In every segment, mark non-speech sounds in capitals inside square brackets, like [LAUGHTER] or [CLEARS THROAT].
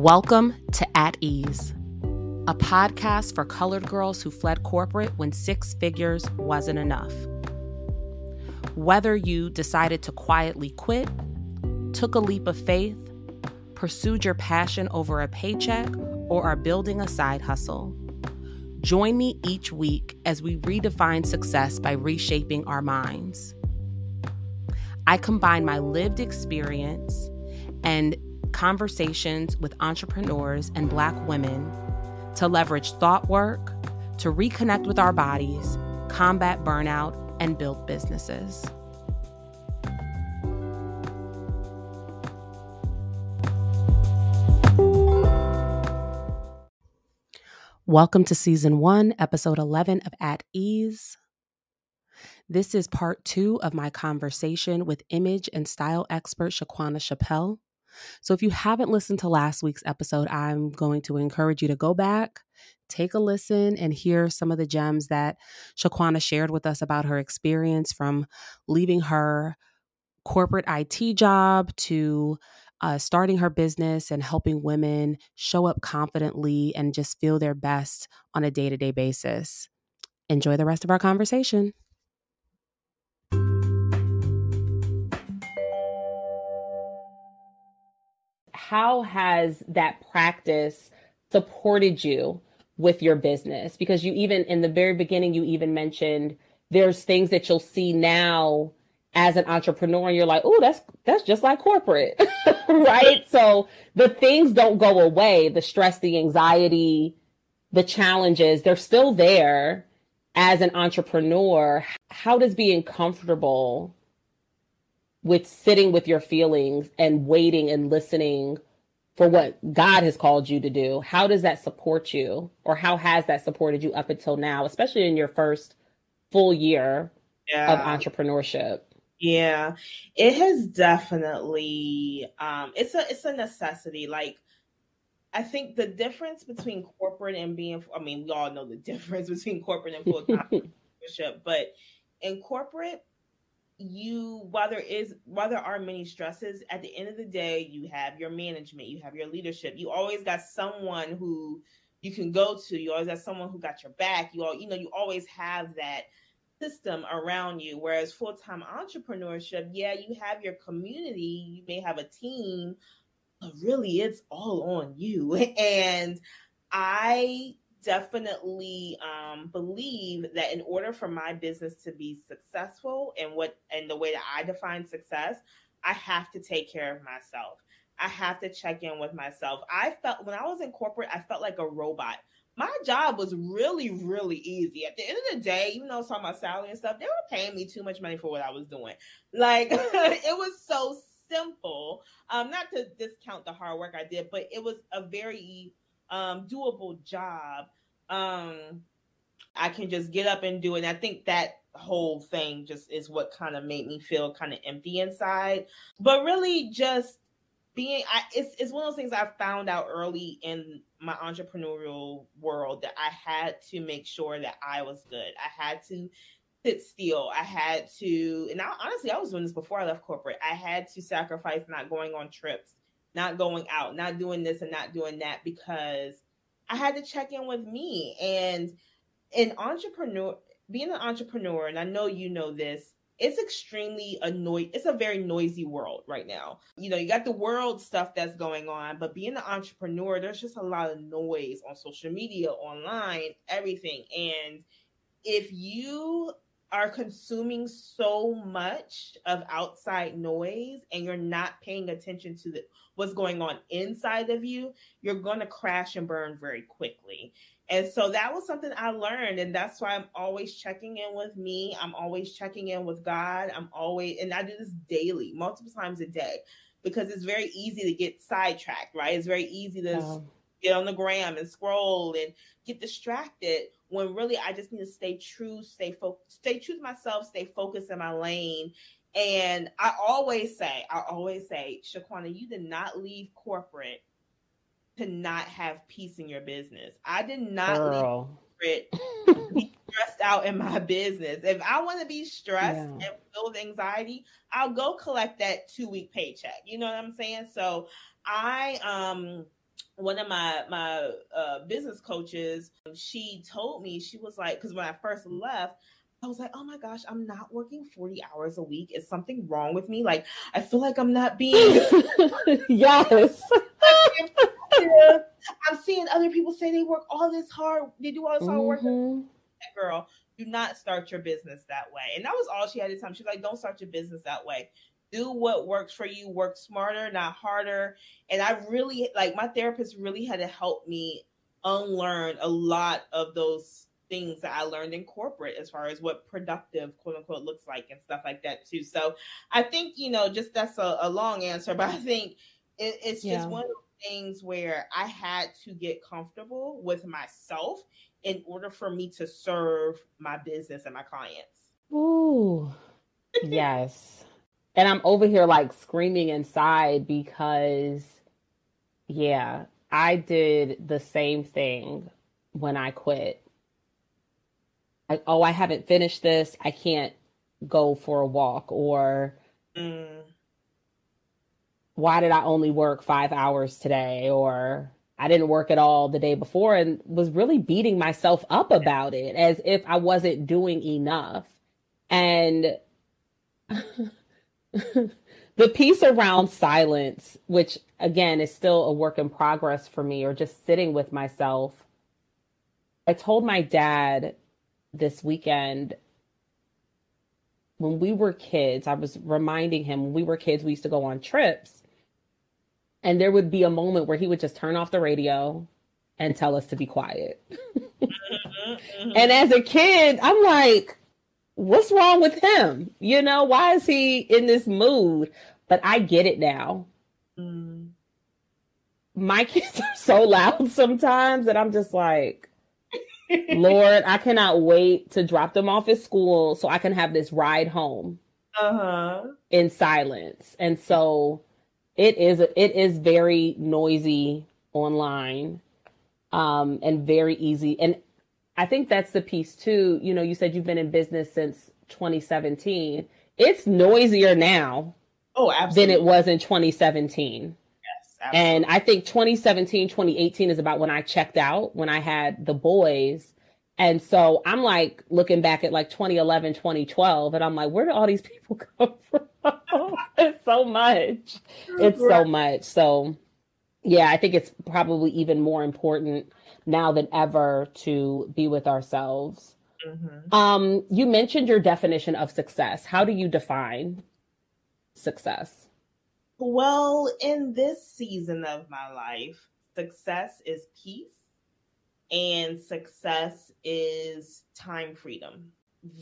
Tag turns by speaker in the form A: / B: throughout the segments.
A: Welcome to At Ease, a podcast for colored girls who fled corporate when six figures wasn't enough. Whether you decided to quietly quit, took a leap of faith, pursued your passion over a paycheck, or are building a side hustle, join me each week as we redefine success by reshaping our minds. I combine my lived experience and conversations with entrepreneurs and Black women to leverage thought work, to reconnect with our bodies, combat burnout, and build businesses. Welcome to season one, episode 11 of At Ease. This is part two of my conversation with image and style expert Shaquanna Chappelle. So if you haven't listened to last week's episode, I'm going to encourage you to go back, take a listen, and hear some of the gems that Shaquanna shared with us about her experience from leaving her corporate IT job to uh, starting her business and helping women show up confidently and just feel their best on a day to day basis. Enjoy the rest of our conversation. How has that practice supported you with your business? Because you even in the very beginning, you even mentioned there's things that you'll see now as an entrepreneur and you're like, oh, that's that's just like corporate. [LAUGHS] right. So the things don't go away. The stress, the anxiety, the challenges, they're still there as an entrepreneur. How does being comfortable with sitting with your feelings and waiting and listening for what God has called you to do, how does that support you or how has that supported you up until now, especially in your first full year yeah. of entrepreneurship?
B: Yeah, it has definitely um it's a it's a necessity like I think the difference between corporate and being I mean we all know the [LAUGHS] difference between corporate and full time [LAUGHS] entrepreneurship, but in corporate you while there is while there are many stresses at the end of the day you have your management you have your leadership. You always got someone who you can go to. You always got someone who got your back. You all you know you always have that system around you. Whereas full-time entrepreneurship yeah you have your community. You may have a team but really it's all on you. [LAUGHS] And i definitely um, believe that in order for my business to be successful and what and the way that I define success, I have to take care of myself. I have to check in with myself. I felt when I was in corporate, I felt like a robot. My job was really, really easy. At the end of the day, even though I was talking about salary and stuff, they were paying me too much money for what I was doing. Like [LAUGHS] it was so simple. Um, not to discount the hard work I did, but it was a very um, doable job, um, I can just get up and do it. And I think that whole thing just is what kind of made me feel kind of empty inside. But really, just being, I, it's it's one of those things I found out early in my entrepreneurial world that I had to make sure that I was good. I had to sit still. I had to, and I, honestly, I was doing this before I left corporate. I had to sacrifice not going on trips not going out, not doing this and not doing that because I had to check in with me. And an entrepreneur, being an entrepreneur, and I know you know this, it's extremely annoyed. It's a very noisy world right now. You know, you got the world stuff that's going on, but being an entrepreneur, there's just a lot of noise on social media, online, everything. And if you are consuming so much of outside noise and you're not paying attention to the, what's going on inside of you, you're going to crash and burn very quickly. And so that was something I learned. And that's why I'm always checking in with me. I'm always checking in with God. I'm always, and I do this daily, multiple times a day, because it's very easy to get sidetracked, right? It's very easy to get on the gram and scroll and get distracted when really I just need to stay true, stay focused, stay true to myself, stay focused in my lane. And I always say, I always say, Shaquanna, you did not leave corporate to not have peace in your business. I did not Girl. leave corporate to be [LAUGHS] stressed out in my business. If I want to be stressed yeah. and filled with anxiety, I'll go collect that two week paycheck. You know what I'm saying? So I um one of my my uh, business coaches, she told me she was like, because when I first left, I was like, oh my gosh, I'm not working 40 hours a week. Is something wrong with me? Like, I feel like I'm not being. [LAUGHS]
A: yes. [LAUGHS]
B: I'm seeing other people say they work all this hard, they do all this hard work.
A: Mm-hmm.
B: Girl, do not start your business that way. And that was all she had to tell me. She's like, don't start your business that way. Do what works for you, work smarter, not harder. And I really, like, my therapist really had to help me unlearn a lot of those things that I learned in corporate as far as what productive quote unquote looks like and stuff like that too. So I think, you know, just that's a, a long answer, [LAUGHS] but I think it, it's yeah. just one of those things where I had to get comfortable with myself in order for me to serve my business and my clients.
A: Ooh, [LAUGHS] yes. And I'm over here like screaming inside because, yeah, I did the same thing when I quit. Like, oh, I haven't finished this. I can't go for a walk. Or, mm. why did I only work five hours today? Or, I didn't work at all the day before and was really beating myself up about it as if I wasn't doing enough. And [LAUGHS] [LAUGHS] the piece around silence, which again is still a work in progress for me, or just sitting with myself. I told my dad this weekend when we were kids, I was reminding him when we were kids, we used to go on trips and there would be a moment where he would just turn off the radio and tell us to be quiet. [LAUGHS] Mm-hmm, mm-hmm. and as a kid, I'm like, what's wrong with him? You know, why is he in this mood? But I get it now. Mm. My [LAUGHS] kids are so loud sometimes that I'm just like, Lord, I cannot wait to drop them off at school so I can have this ride home uh-huh. in silence. And so it is it is very noisy online um, and very easy and i think that's the piece too you know you said you've been in business since 2017 it's noisier now
B: oh absolutely.
A: than it was in 2017 yes and i think 2017 2018 is about when i checked out when i had the boys and so I'm like looking back at like 2011, 2012, and I'm like, where do all these [LAUGHS] people come from? it's so much. It's so much. So, yeah, I think it's probably even more important now than ever to be with ourselves. Mm-hmm. Um, you mentioned your definition of success. How do you define success?
B: Well, in this season of my life, success is peace and success is time freedom.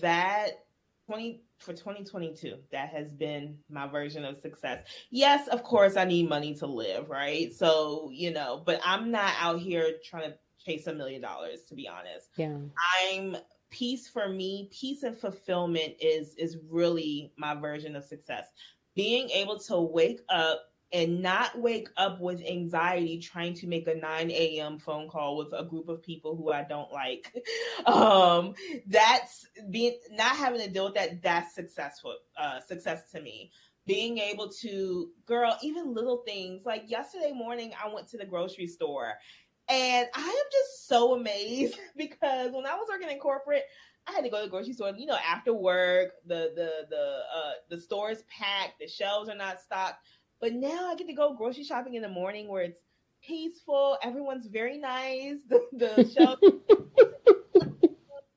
B: That 20 for 2022 that has been my version of success yes of course i need money to live right so you know but i'm not out here trying to chase a million dollars to be honest
A: yeah
B: i'm peace for me peace and fulfillment is is really my version of success being able to wake up and not wake up with anxiety trying to make a 9 a.m. phone call with a group of people who I don't like. [LAUGHS] Um, that's being not having to deal with that. That's successful, uh, success to me. Being able to, girl, even little things like yesterday morning, I went to the grocery store and I am just so amazed [LAUGHS] because when I was working in corporate, I had to go to the grocery store, you know, after work, the the the uh the store is packed, the shelves are not stocked but now I get to go grocery shopping in the morning where it's peaceful. Everyone's very nice. [LAUGHS] The, the show, [LAUGHS]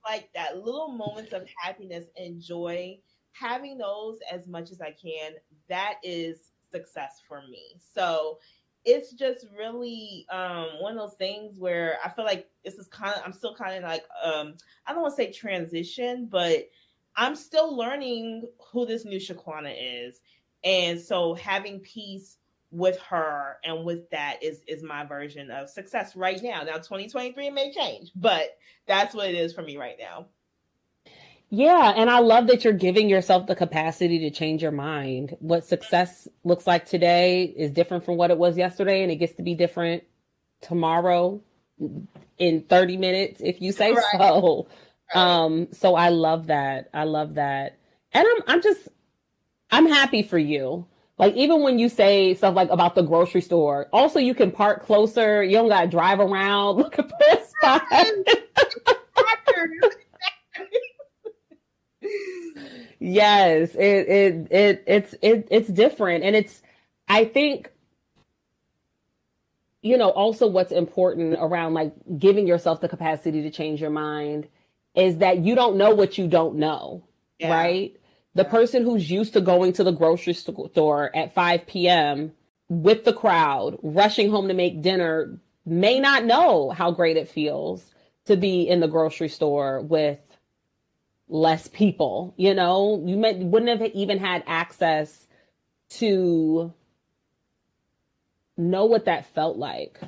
B: like that little moments of happiness and joy, having those as much as I can, that is success for me. So it's just really um, one of those things where I feel like this is kind of I'm still kind of like um, I don't want to say transition, but I'm still learning who this new Shaquanna is and so having peace with her and with that is is my version of success right now. Now 2023 may change, but that's what it is for me right now.
A: Yeah, and I love that you're giving yourself the capacity to change your mind. What success looks like today is different from what it was yesterday and it gets to be different tomorrow in 30 minutes if you say right. so. Right. Um so I love that. I love that. And I'm I'm just I'm happy for you. Like even when you say stuff like about the grocery store, also you can park closer. You don't gotta drive around [LAUGHS] looking for a spot. Yes, it, it it it's it it's different, and it's I think you know also what's important around like giving yourself the capacity to change your mind is that you don't know what you don't know, yeah. right? The person who's used to going to the grocery store at 5 p.m. with the crowd, rushing home to make dinner, may not know how great it feels to be in the grocery store with less people. You know, you may, wouldn't have even had access to know what that felt like.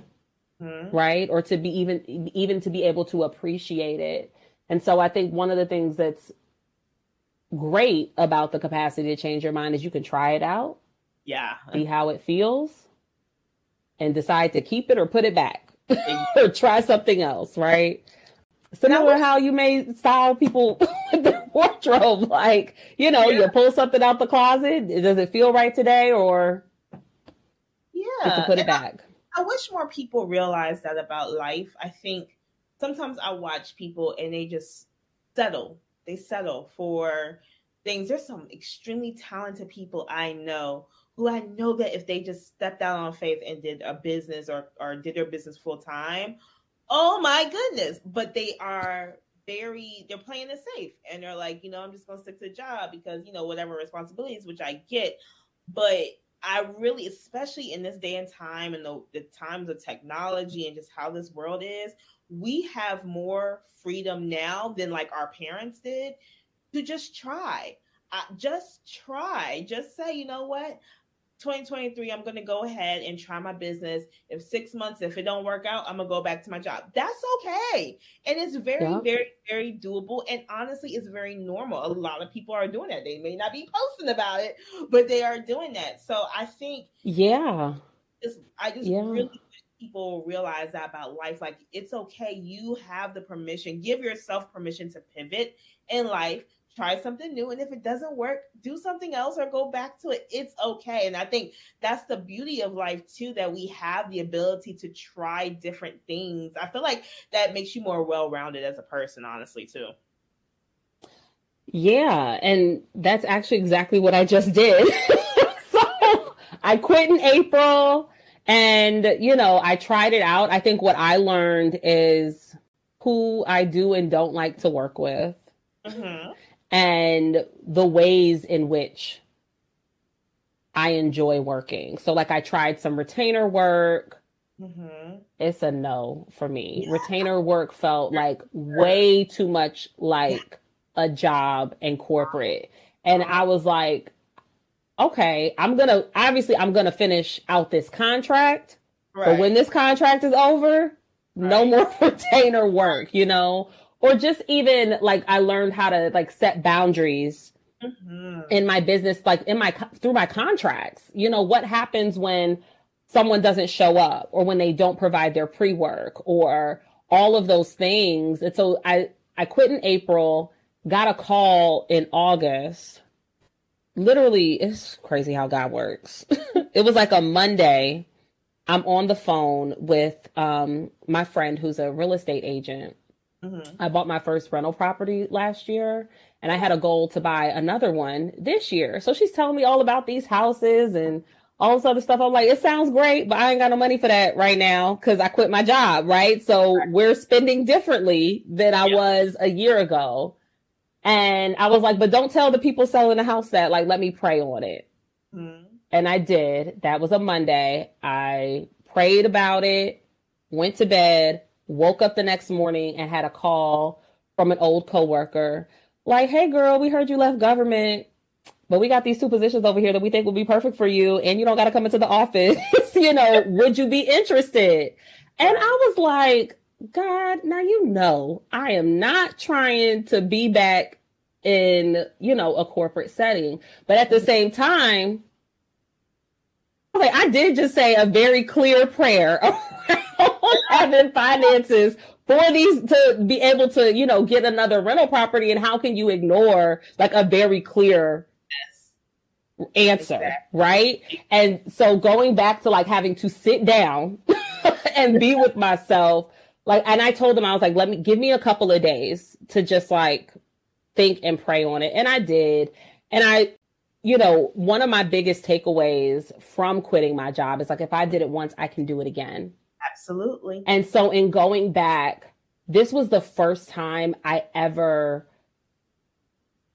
A: Mm-hmm. Right. Or to be even, even to be able to appreciate it. And so I think one of the things that's great about the capacity to change your mind is you can try it out.
B: Yeah.
A: See how it feels and decide to keep it or put it back [LAUGHS] or try something else, right? Similar how you may style people [LAUGHS] with their wardrobe. Like, you know, yeah. you pull something out the closet. Does it feel right today or
B: yeah,
A: to put it back?
B: I, I wish more people realize that about life. I think sometimes I watch people and they just settle they settle for things. There's some extremely talented people I know who I know that if they just stepped out on faith and did a business or or did their business full time, oh my goodness. But they are very they're playing it safe and they're like, you know, I'm just gonna stick to the job because, you know, whatever responsibilities, which I get. But I really, especially in this day and time and the, the times of technology and just how this world is, we have more freedom now than like our parents did to just try. Uh, just try. Just say, you know what? 2023 i'm going to go ahead and try my business if six months if it don't work out i'm going to go back to my job that's okay and it's very yeah. very very doable and honestly it's very normal a lot of people are doing that they may not be posting about it but they are doing that so i think
A: yeah
B: i just yeah. really people realize that about life. Like it's okay. You have the permission. Give yourself permission to pivot in life. Try something new. And if it doesn't work, do something else or go back to it. It's okay. And I think that's the beauty of life too, that we have the ability to try different things. I feel like that makes you more well-rounded as a person, honestly, too.
A: Yeah, and that's actually exactly what I just did. [LAUGHS] so I quit in April. And, you know, I tried it out. I think what I learned is who I do and don't like to work with mm-hmm. And the ways in which I enjoy working. So, like, I tried some retainer work. Mm-hmm. It's a no for me. Yeah. Retainer work felt like way too much like a job and corporate. And I was like, okay, I'm gonna obviously I'm gonna finish out this contract. Right. But when this contract is over, right. no more [LAUGHS] retainer work, you know? Or just even like I learned how to like set boundaries mm-hmm. in my business, like in my through my contracts. You know, what happens when someone doesn't show up or when they don't provide their pre-work or all of those things. And so I I quit in April, got a call in August literally it's crazy how God works. [LAUGHS] it was like a Monday. I'm on the phone with um, my friend who's a real estate agent. Mm-hmm. I bought my first rental property last year and I had a goal to buy another one this year. So she's telling me all about these houses and all this other stuff. I'm like, it sounds great, but I ain't got no money for that right now because I quit my job, right? So right. we're spending differently than I yeah. was a year ago. And I was like, but don't tell the people selling the house that, like, let me pray on it. Mm-hmm. And I did. That was a Monday. I prayed about it, went to bed, woke up the next morning and had a call from an old coworker. Like, hey girl, we heard you left government, but we got these two positions over here that we think will be perfect for you, and you don't got to come into the office. [LAUGHS] you know, would you be interested? And I was like, God, now you know, I am not trying to be back in, you know, a corporate setting. But at the same time, okay, I did just say a very clear prayer [LAUGHS] [LAUGHS] around having finances for these to be able to, you know, get another rental property. And how can you ignore like a very clear yes. answer, exactly. right? And so going back to like having to sit down [LAUGHS] and be with myself, like, and I told him, I was like, let me give me a couple of days to just like think and pray on it. And I did. And I, you know, one of my biggest takeaways from quitting my job is like, if I did it once, I can do it again.
B: Absolutely.
A: And so in going back, this was the first time I ever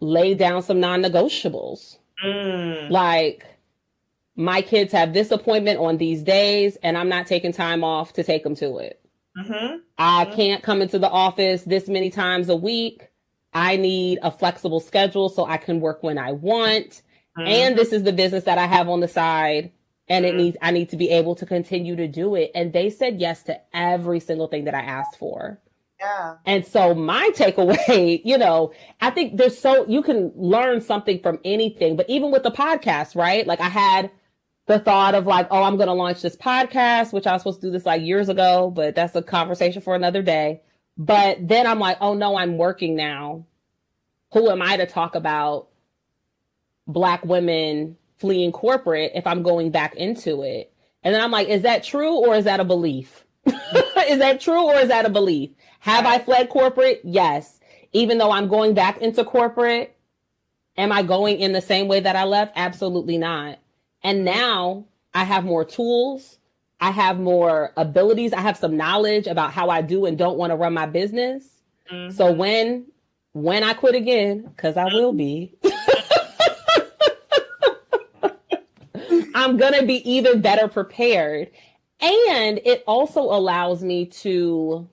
A: laid down some non negotiables. Mm. Like, my kids have this appointment on these days, and I'm not taking time off to take them to it. Mm-hmm. I mm-hmm. can't come into the office this many times a week. I need a flexible schedule so I can work when I want. Mm-hmm. And this is the business that I have on the side and it needs I need to be able to continue to do it. And they said yes to every single thing that I asked for.
B: Yeah.
A: And so my takeaway, [LAUGHS] you know, I think there's so you can learn something from anything, but even with the podcast, right? Like I had the thought of like, oh, I'm going to launch this podcast, which I was supposed to do this like years ago, but that's a conversation for another day. But then I'm like, oh no, I'm working now. Who am I to talk about black women fleeing corporate if I'm going back into it? And then I'm like, is that true or is that a belief? [LAUGHS] is that true or is that a belief? Have I fled corporate? Yes. Even though I'm going back into corporate, am I going in the same way that I left? Absolutely not. And now I have more tools. I have more abilities. I have some knowledge about how I do and don't want to run my business. Mm-hmm. So when when I quit again, because I will be, [LAUGHS] I'm gonna be even better prepared. And it also allows me to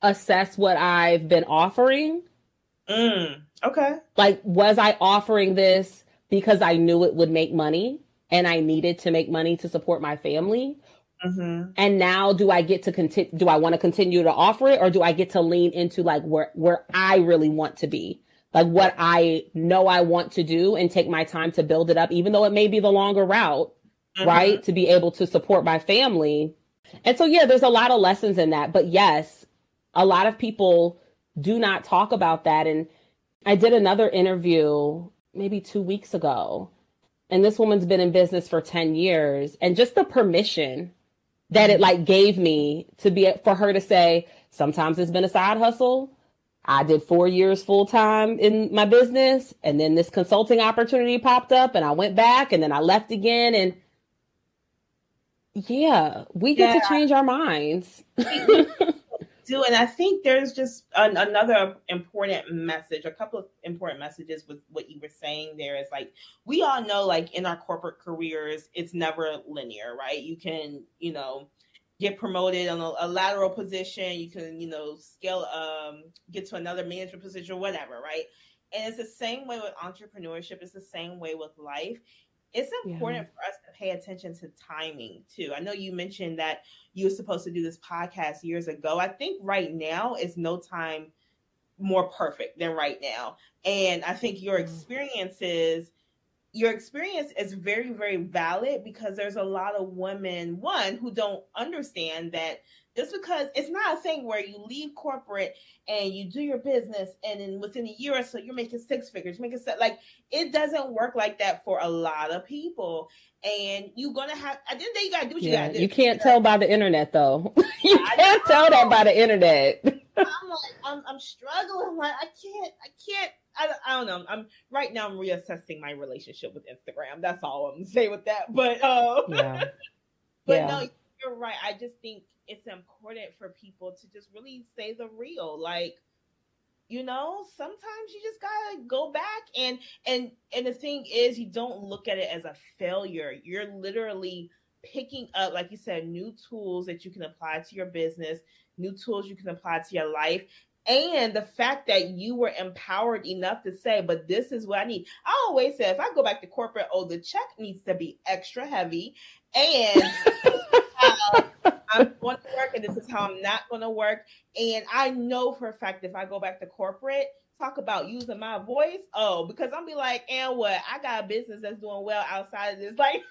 A: assess what I've been offering.
B: Mm, okay.
A: Like, was I offering this because I knew it would make money and I needed to make money to support my family. Mm-hmm. And now do I get to continue, do I want to continue to offer it or do I get to lean into like where, where I really want to be? Like what I know I want to do and take my time to build it up, even though it may be the longer route, mm-hmm. right? To be able to support my family. And so, yeah, there's a lot of lessons in that. But yes, a lot of people do not talk about that. And I did another interview maybe two weeks ago. And this woman's been in business for 10 years. And just the permission that it like gave me to be for her to say, sometimes it's been a side hustle. I did four years full time in my business. And then this consulting opportunity popped up and I went back and then I left again. And yeah, we get yeah. to change our minds. [LAUGHS]
B: do. And I think there's just an, another important message, a couple of important messages with what you were saying there is like, we all know, like in our corporate careers, it's never linear, right? You can, you know, get promoted on a, a lateral position, you can, you know, scale, um, get to another management position, whatever, right? And it's the same way with entrepreneurship, it's the same way with life it's important yeah. for us to pay attention to timing too. I know you mentioned that you were supposed to do this podcast years ago. I think right now is no time more perfect than right now. And I think your experiences your experience is very very valid because there's a lot of women one who don't understand that just because it's not a thing where you leave corporate and you do your business and then within a year or so you're making six figures making set like it doesn't work like that for a lot of people. And you're gonna have at the end of the day you gotta do what yeah, you gotta do.
A: you can't tell by the internet though. [LAUGHS] You can't tell that by the internet.
B: I'm like I'm, I'm struggling. Like i can't i can't I, I don't know. I'm right now. I'm reassessing my relationship with Instagram. That's all I'm gonna say with that. But uh, yeah. [LAUGHS] but yeah. no, you're right. I just think it's important for people to just really say the real. Like, you know, sometimes you just gotta go back and and and the thing is you don't look at it as a failure. You're literally picking up, like you said, new tools that you can apply to your business, new tools you can apply to your life. And the fact that you were empowered enough to say, but this is what I need. I always say, if I go back to corporate, oh, the check needs to be extra heavy. And uh, I'm going to work and this is how I'm not going to work. And I know for a fact if I go back to corporate, talk about using my voice. Oh, because I'm be like, and what? I got a business that's doing well outside of this. [LAUGHS] Like,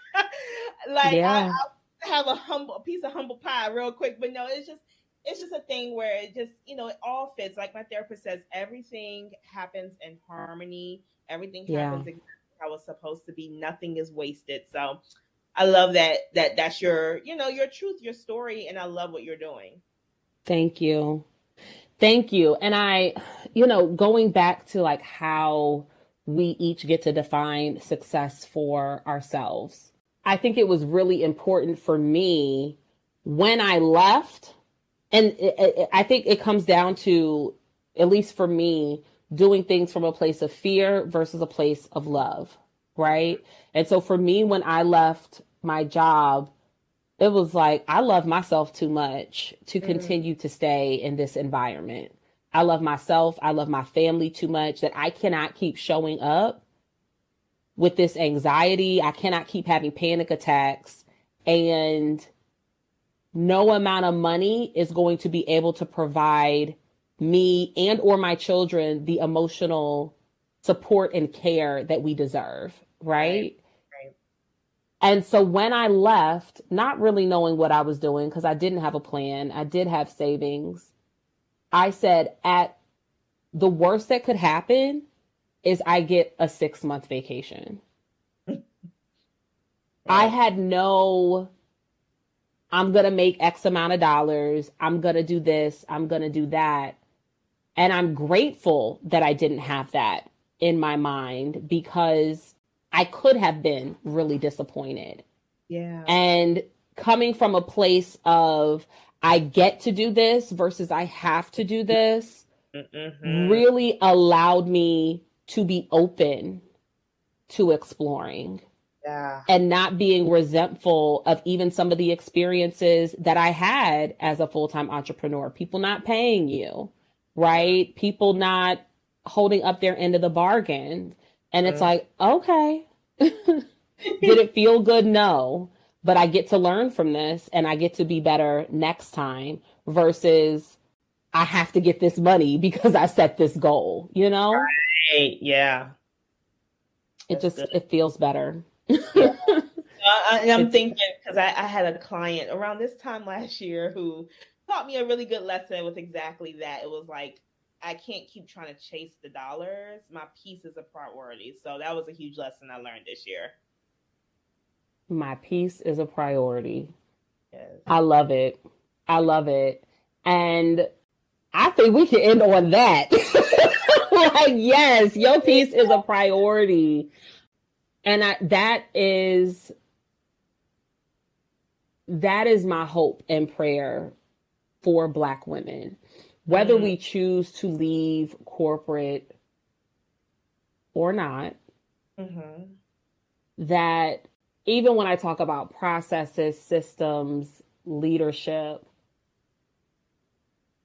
B: like yeah. I, I have a humble a piece of humble pie real quick. But no, it's just it's just a thing where it just you know it all fits. Like my therapist says, everything happens in harmony. Everything happens yeah. how it's supposed to be. Nothing is wasted. So I love that that that's your, you know, your truth, your story, and I love what you're doing.
A: Thank you. Thank you. And I, you know, going back to like how we each get to define success for ourselves. I think it was really important for me when I left, and it, it, I think it comes down to, at least for me, doing things from a place of fear versus a place of love, right? And so for me, when I left my job, it was like I love myself too much to mm-hmm. continue to stay in this environment. I love myself, I love my family too much that I cannot keep showing up with this anxiety. I cannot keep having panic attacks and no amount of money is going to be able to provide me and or my children the emotional support and care that we deserve, right? right. And so when I left, not really knowing what I was doing because I didn't have a plan, I did have savings. I said at the worst that could happen is I get a 6 month vacation. [LAUGHS] right. I had no I'm going to make X amount of dollars. I'm going to do this. I'm going to do that. And I'm grateful that I didn't have that in my mind because I could have been really disappointed.
B: Yeah.
A: And coming from a place of I get to do this versus I have to do this mm-hmm. really allowed me to be open to exploring
B: yeah.
A: and not being resentful of even some of the experiences that I had as a full time entrepreneur. People not paying you, right? People not holding up their end of the bargain. And it's mm. like, okay. [LAUGHS] Did it feel good? No. But I get to learn from this and I get to be better next time versus I have to get this money [LAUGHS] because I set this goal, you know?
B: Right. Yeah.
A: It That's just good. it feels better
B: yeah. [LAUGHS] uh, and I'm thinking because I, I had a client around this time last year who taught me a really good lesson with exactly that. It was like I can't keep trying to chase the dollars. My peace is a priority. So that was a huge lesson I learned this year.
A: My peace is a priority. Yes. I love it. I love it. And I think we can end on that. [LAUGHS] like, yes, your peace is a priority and I, that is that is my hope and prayer for black women whether mm-hmm. we choose to leave corporate or not mm-hmm. that even when i talk about processes systems leadership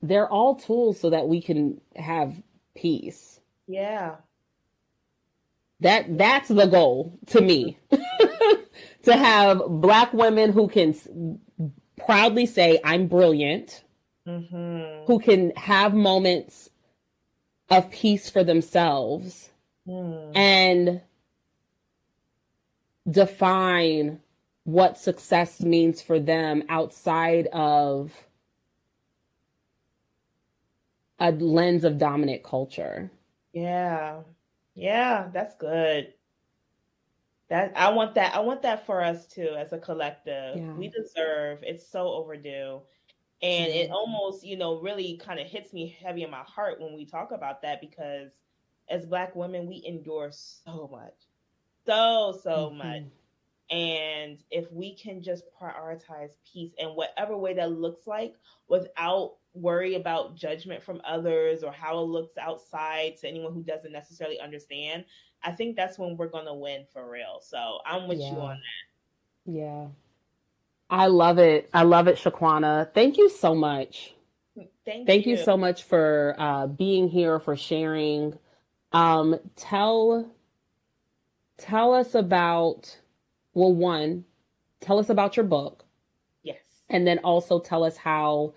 A: they're all tools so that we can have peace
B: yeah
A: that that's the goal to me. [LAUGHS] to have black women who can proudly say I'm brilliant, mm-hmm. who can have moments of peace for themselves mm. and define what success means for them outside of a lens of dominant culture.
B: Yeah. Yeah, that's good. That I want that. I want that for us too, as a collective. Yeah. We deserve. It's so overdue, and it almost, you know, really kind of hits me heavy in my heart when we talk about that because, as Black women, we endure so much, so so mm-hmm. much, and if we can just prioritize peace in whatever way that looks like, without worry about judgment from others or how it looks outside to anyone who doesn't necessarily understand, I think that's when we're going to win for real. So I'm with yeah. you on that.
A: Yeah. I love it. I love it, Shaquanna. Thank you so much.
B: Thank,
A: Thank you. you so much for uh, being here, for sharing. Um, tell tell us about well, one, tell us about your book.
B: Yes.
A: And then also tell us how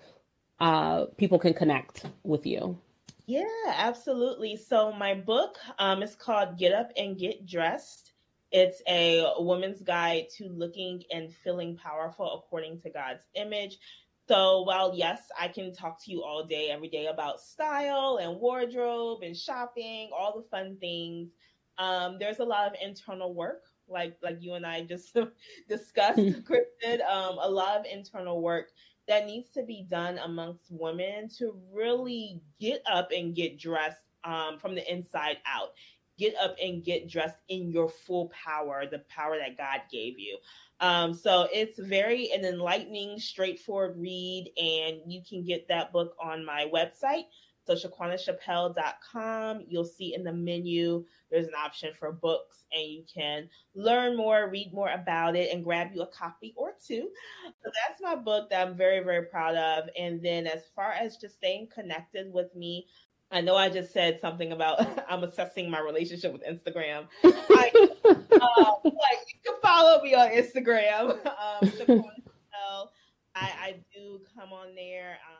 A: uh, people can connect with you.
B: Yeah, absolutely. So my book um, is called Get Up and Get Dressed. It's a woman's guide to looking and feeling powerful according to God's image. So while yes, I can talk to you all day, every day about style and wardrobe and shopping, all the fun things. Um, there's a lot of internal work, like like you and I just [LAUGHS] discussed, Cristin. Um, a lot of internal work that needs to be done amongst women to really get up and get dressed um, from the inside out. Get up and get dressed in your full power, the power that God gave you. Um, so it's very an enlightening, straightforward read, and you can get that book on my website. So ShaquannaChappelle.com. You'll see in the menu there's an option for books, and you can learn more, read more about it, and grab you a copy or two. So that's my book that I'm very, very proud of. And then as far as just staying connected with me, I know I just said something about [LAUGHS] I'm assessing my relationship with Instagram. [LAUGHS] I, uh, like you can follow me on Instagram. Um, I, I do come on there. Um,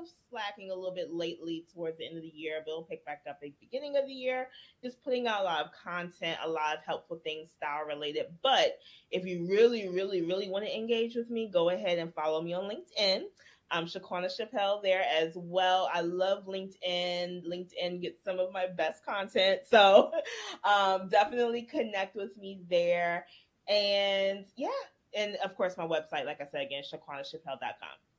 B: of slacking a little bit lately towards the end of the year, but it'll pick back up at the beginning of the year. Just putting out a lot of content, a lot of helpful things, style related. But if you really, really, really want to engage with me, go ahead and follow me on LinkedIn. I'm Shaquanna Chappelle there as well. I love LinkedIn. LinkedIn gets some of my best content. So [LAUGHS] um, definitely connect with me there. And yeah, and of course, my website, like I said again, shaquannachappelle.com.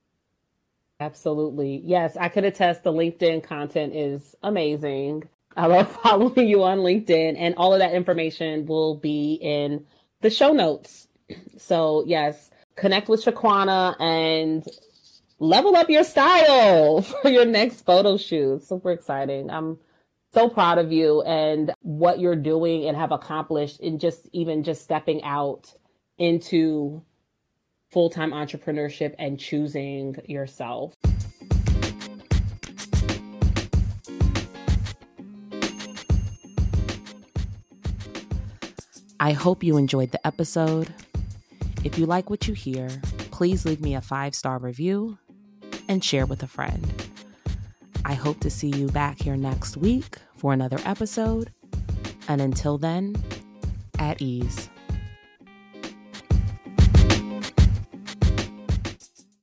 A: Absolutely. Yes, I could attest the LinkedIn content is amazing. I love [LAUGHS] following you on LinkedIn, and all of that information will be in the show notes. [CLEARS THROAT] So, yes, connect with Shaquanna and level up your style [LAUGHS] for your next photo shoot. Super exciting. I'm so proud of you and what you're doing and have accomplished in just even just stepping out into full time entrepreneurship and choosing yourself. I hope you enjoyed the episode. If you like what you hear, please leave me a five star review and share with a friend. I hope to see you back here next week for another episode. And until then, at ease.